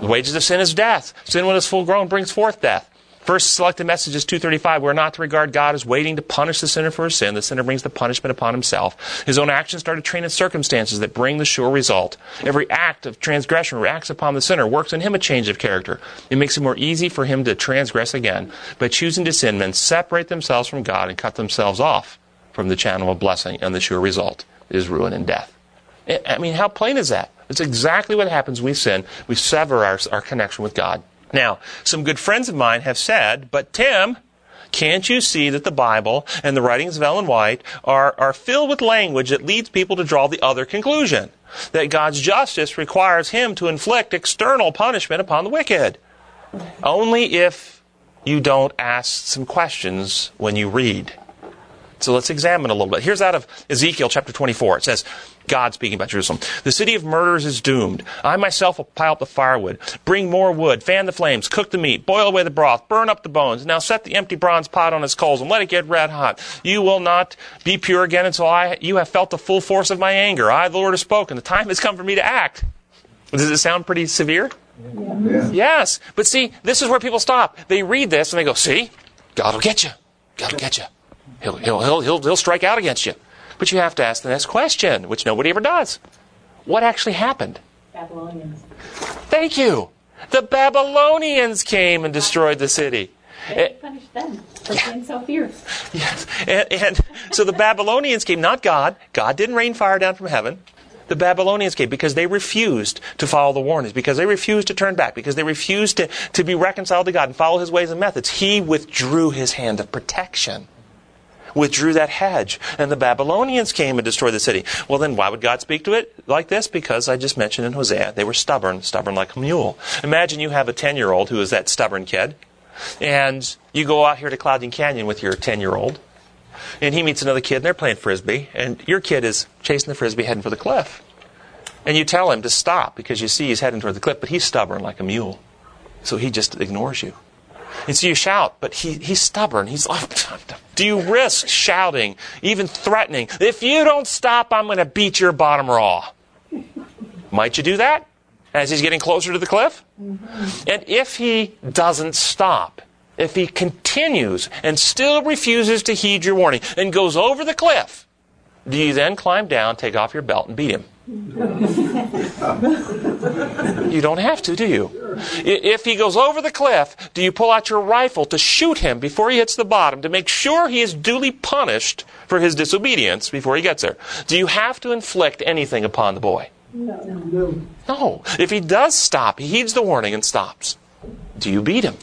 The wages of sin is death. Sin, when it's full grown, brings forth death. First selected message is 235. We're not to regard God as waiting to punish the sinner for his sin. The sinner brings the punishment upon himself. His own actions start to train in circumstances that bring the sure result. Every act of transgression reacts upon the sinner, works in him a change of character. It makes it more easy for him to transgress again. By choosing to sin, men separate themselves from God and cut themselves off from the channel of blessing, and the sure result is ruin and death. I mean, how plain is that? It's exactly what happens when we sin. We sever our, our connection with God. Now, some good friends of mine have said, but Tim, can't you see that the Bible and the writings of Ellen White are, are filled with language that leads people to draw the other conclusion? That God's justice requires him to inflict external punishment upon the wicked. Only if you don't ask some questions when you read. So let's examine a little bit. Here's out of Ezekiel chapter 24. It says, God speaking about Jerusalem. The city of murderers is doomed. I myself will pile up the firewood, bring more wood, fan the flames, cook the meat, boil away the broth, burn up the bones. Now set the empty bronze pot on its coals and let it get red hot. You will not be pure again until I, you have felt the full force of my anger. I, the Lord, have spoken. The time has come for me to act. Does it sound pretty severe? Yeah. Yes. But see, this is where people stop. They read this and they go, see, God will get you. God will get you. He'll, he'll, he'll, he'll, he'll strike out against you. But you have to ask the next question, which nobody ever does. What actually happened? Babylonians. Thank you. The Babylonians came and destroyed the city. They eh, punished them for being so fierce. <laughs> Yes. And, and so the Babylonians came, not God. God didn't rain fire down from heaven. The Babylonians came because they refused to follow the warnings, because they refused to turn back, because they refused to, to be reconciled to God and follow his ways and methods. He withdrew his hand of protection withdrew that hedge, and the Babylonians came and destroyed the city. Well, then why would God speak to it like this? Because I just mentioned in Hosea, they were stubborn, stubborn like a mule. Imagine you have a 10 year old who is that stubborn kid, and you go out here to Cloudland Canyon with your 10 year old, and he meets another kid, and they're playing frisbee, and your kid is chasing the frisbee heading for the cliff. And you tell him to stop because you see he's heading toward the cliff, but he's stubborn like a mule. So he just ignores you. And so you shout, but he, he's stubborn. He's like, do you risk shouting, even threatening, if you don't stop, I'm going to beat your bottom raw? Might you do that as he's getting closer to the cliff? Mm-hmm. And if he doesn't stop, if he continues and still refuses to heed your warning and goes over the cliff, do you then climb down, take off your belt, and beat him? You don't have to, do you? If he goes over the cliff, do you pull out your rifle to shoot him before he hits the bottom to make sure he is duly punished for his disobedience before he gets there? Do you have to inflict anything upon the boy? No. No. no. If he does stop, he heeds the warning and stops. Do you beat him?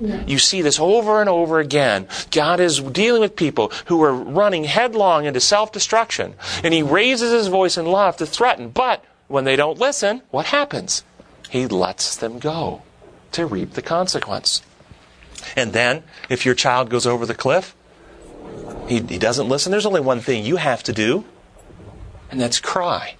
You see this over and over again. God is dealing with people who are running headlong into self destruction, and He raises His voice in love to threaten. But when they don't listen, what happens? He lets them go to reap the consequence. And then, if your child goes over the cliff, he, he doesn't listen, there's only one thing you have to do, and that's cry.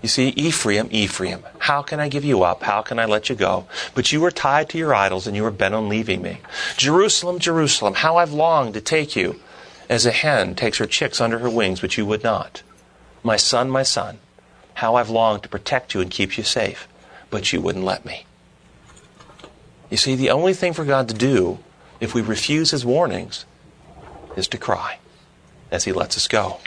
You see, Ephraim, Ephraim, how can I give you up? How can I let you go? But you were tied to your idols and you were bent on leaving me. Jerusalem, Jerusalem, how I've longed to take you as a hen takes her chicks under her wings, but you would not. My son, my son, how I've longed to protect you and keep you safe, but you wouldn't let me. You see, the only thing for God to do if we refuse his warnings is to cry as he lets us go.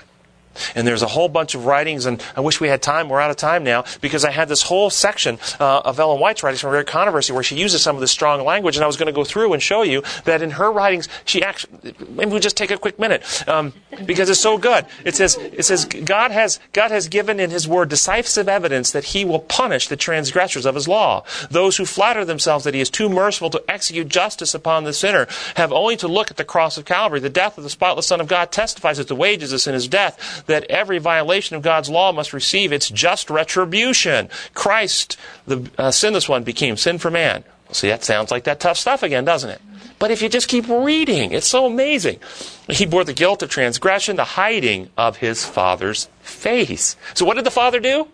And there's a whole bunch of writings, and I wish we had time. We're out of time now because I had this whole section uh, of Ellen White's writings from Great Controversy where she uses some of this strong language, and I was going to go through and show you that in her writings, she actually. Maybe we'll just take a quick minute um, because it's so good. It says, "It says God has God has given in His Word decisive evidence that He will punish the transgressors of His law. Those who flatter themselves that He is too merciful to execute justice upon the sinner have only to look at the cross of Calvary. The death of the spotless Son of God testifies that the wages of sin is death." That every violation of God's law must receive its just retribution. Christ, the uh, sinless one, became sin for man. See, that sounds like that tough stuff again, doesn't it? But if you just keep reading, it's so amazing. He bore the guilt of transgression, the hiding of his father's face. So what did the father do?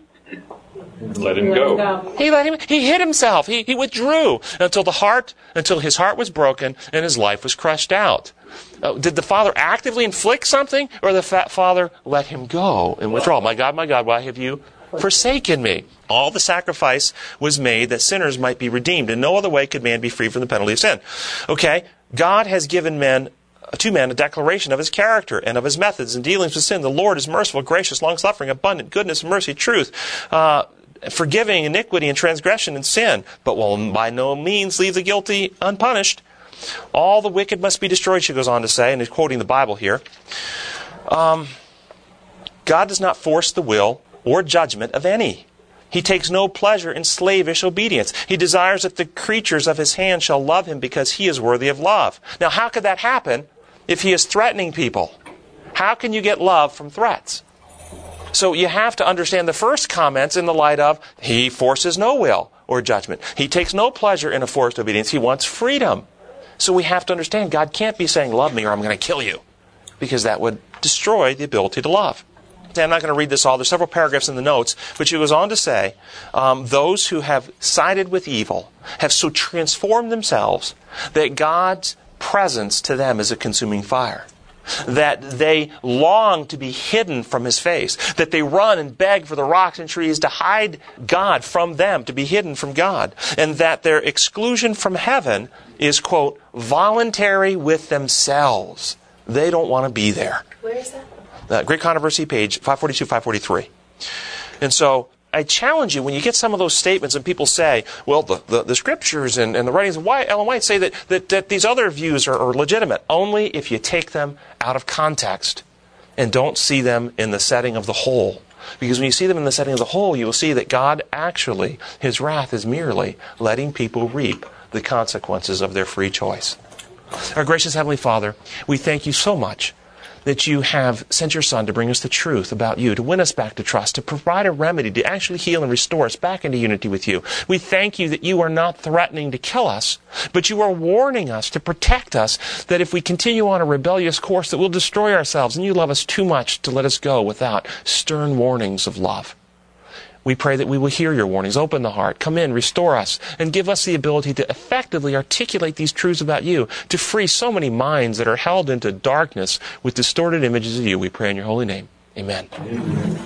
Let him go. He let him. He hid himself. He, he withdrew until the heart, until his heart was broken and his life was crushed out. Uh, did the father actively inflict something, or the fa- father let him go and withdraw? My God, my God, why have you forsaken me? All the sacrifice was made that sinners might be redeemed. In no other way could man be free from the penalty of sin. Okay, God has given men to men a declaration of his character and of his methods in dealings with sin. The Lord is merciful, gracious, long suffering, abundant, goodness, mercy, truth. Uh, forgiving iniquity and transgression and sin, but will by no means leave the guilty unpunished. All the wicked must be destroyed, she goes on to say, and is quoting the Bible here. Um, God does not force the will or judgment of any. He takes no pleasure in slavish obedience. He desires that the creatures of his hand shall love him because he is worthy of love. Now, how could that happen if he is threatening people? How can you get love from threats? So you have to understand the first comments in the light of he forces no will or judgment. He takes no pleasure in a forced obedience. He wants freedom. So we have to understand God can't be saying, Love me or I'm going to kill you, because that would destroy the ability to love. I'm not going to read this all. There's several paragraphs in the notes, but she goes on to say, um, those who have sided with evil have so transformed themselves that God's presence to them is a consuming fire that they long to be hidden from his face, that they run and beg for the rocks and trees to hide God from them, to be hidden from God, and that their exclusion from heaven is, quote, voluntary with themselves. They don't want to be there. Where is that? Uh, Great Controversy, page 542, 543. And so I challenge you when you get some of those statements and people say, well, the, the, the scriptures and, and, the writings of White, Ellen White say that, that, that these other views are, are legitimate only if you take them out of context and don't see them in the setting of the whole. Because when you see them in the setting of the whole, you will see that God actually, His wrath is merely letting people reap the consequences of their free choice. Our gracious Heavenly Father, we thank you so much that you have sent your Son to bring us the truth about you, to win us back to trust, to provide a remedy, to actually heal and restore us back into unity with you. We thank you that you are not threatening to kill us, but you are warning us to protect us, that if we continue on a rebellious course, that we'll destroy ourselves, and you love us too much to let us go without stern warnings of love. We pray that we will hear your warnings, open the heart, come in, restore us, and give us the ability to effectively articulate these truths about you, to free so many minds that are held into darkness with distorted images of you. We pray in your holy name. Amen. Amen.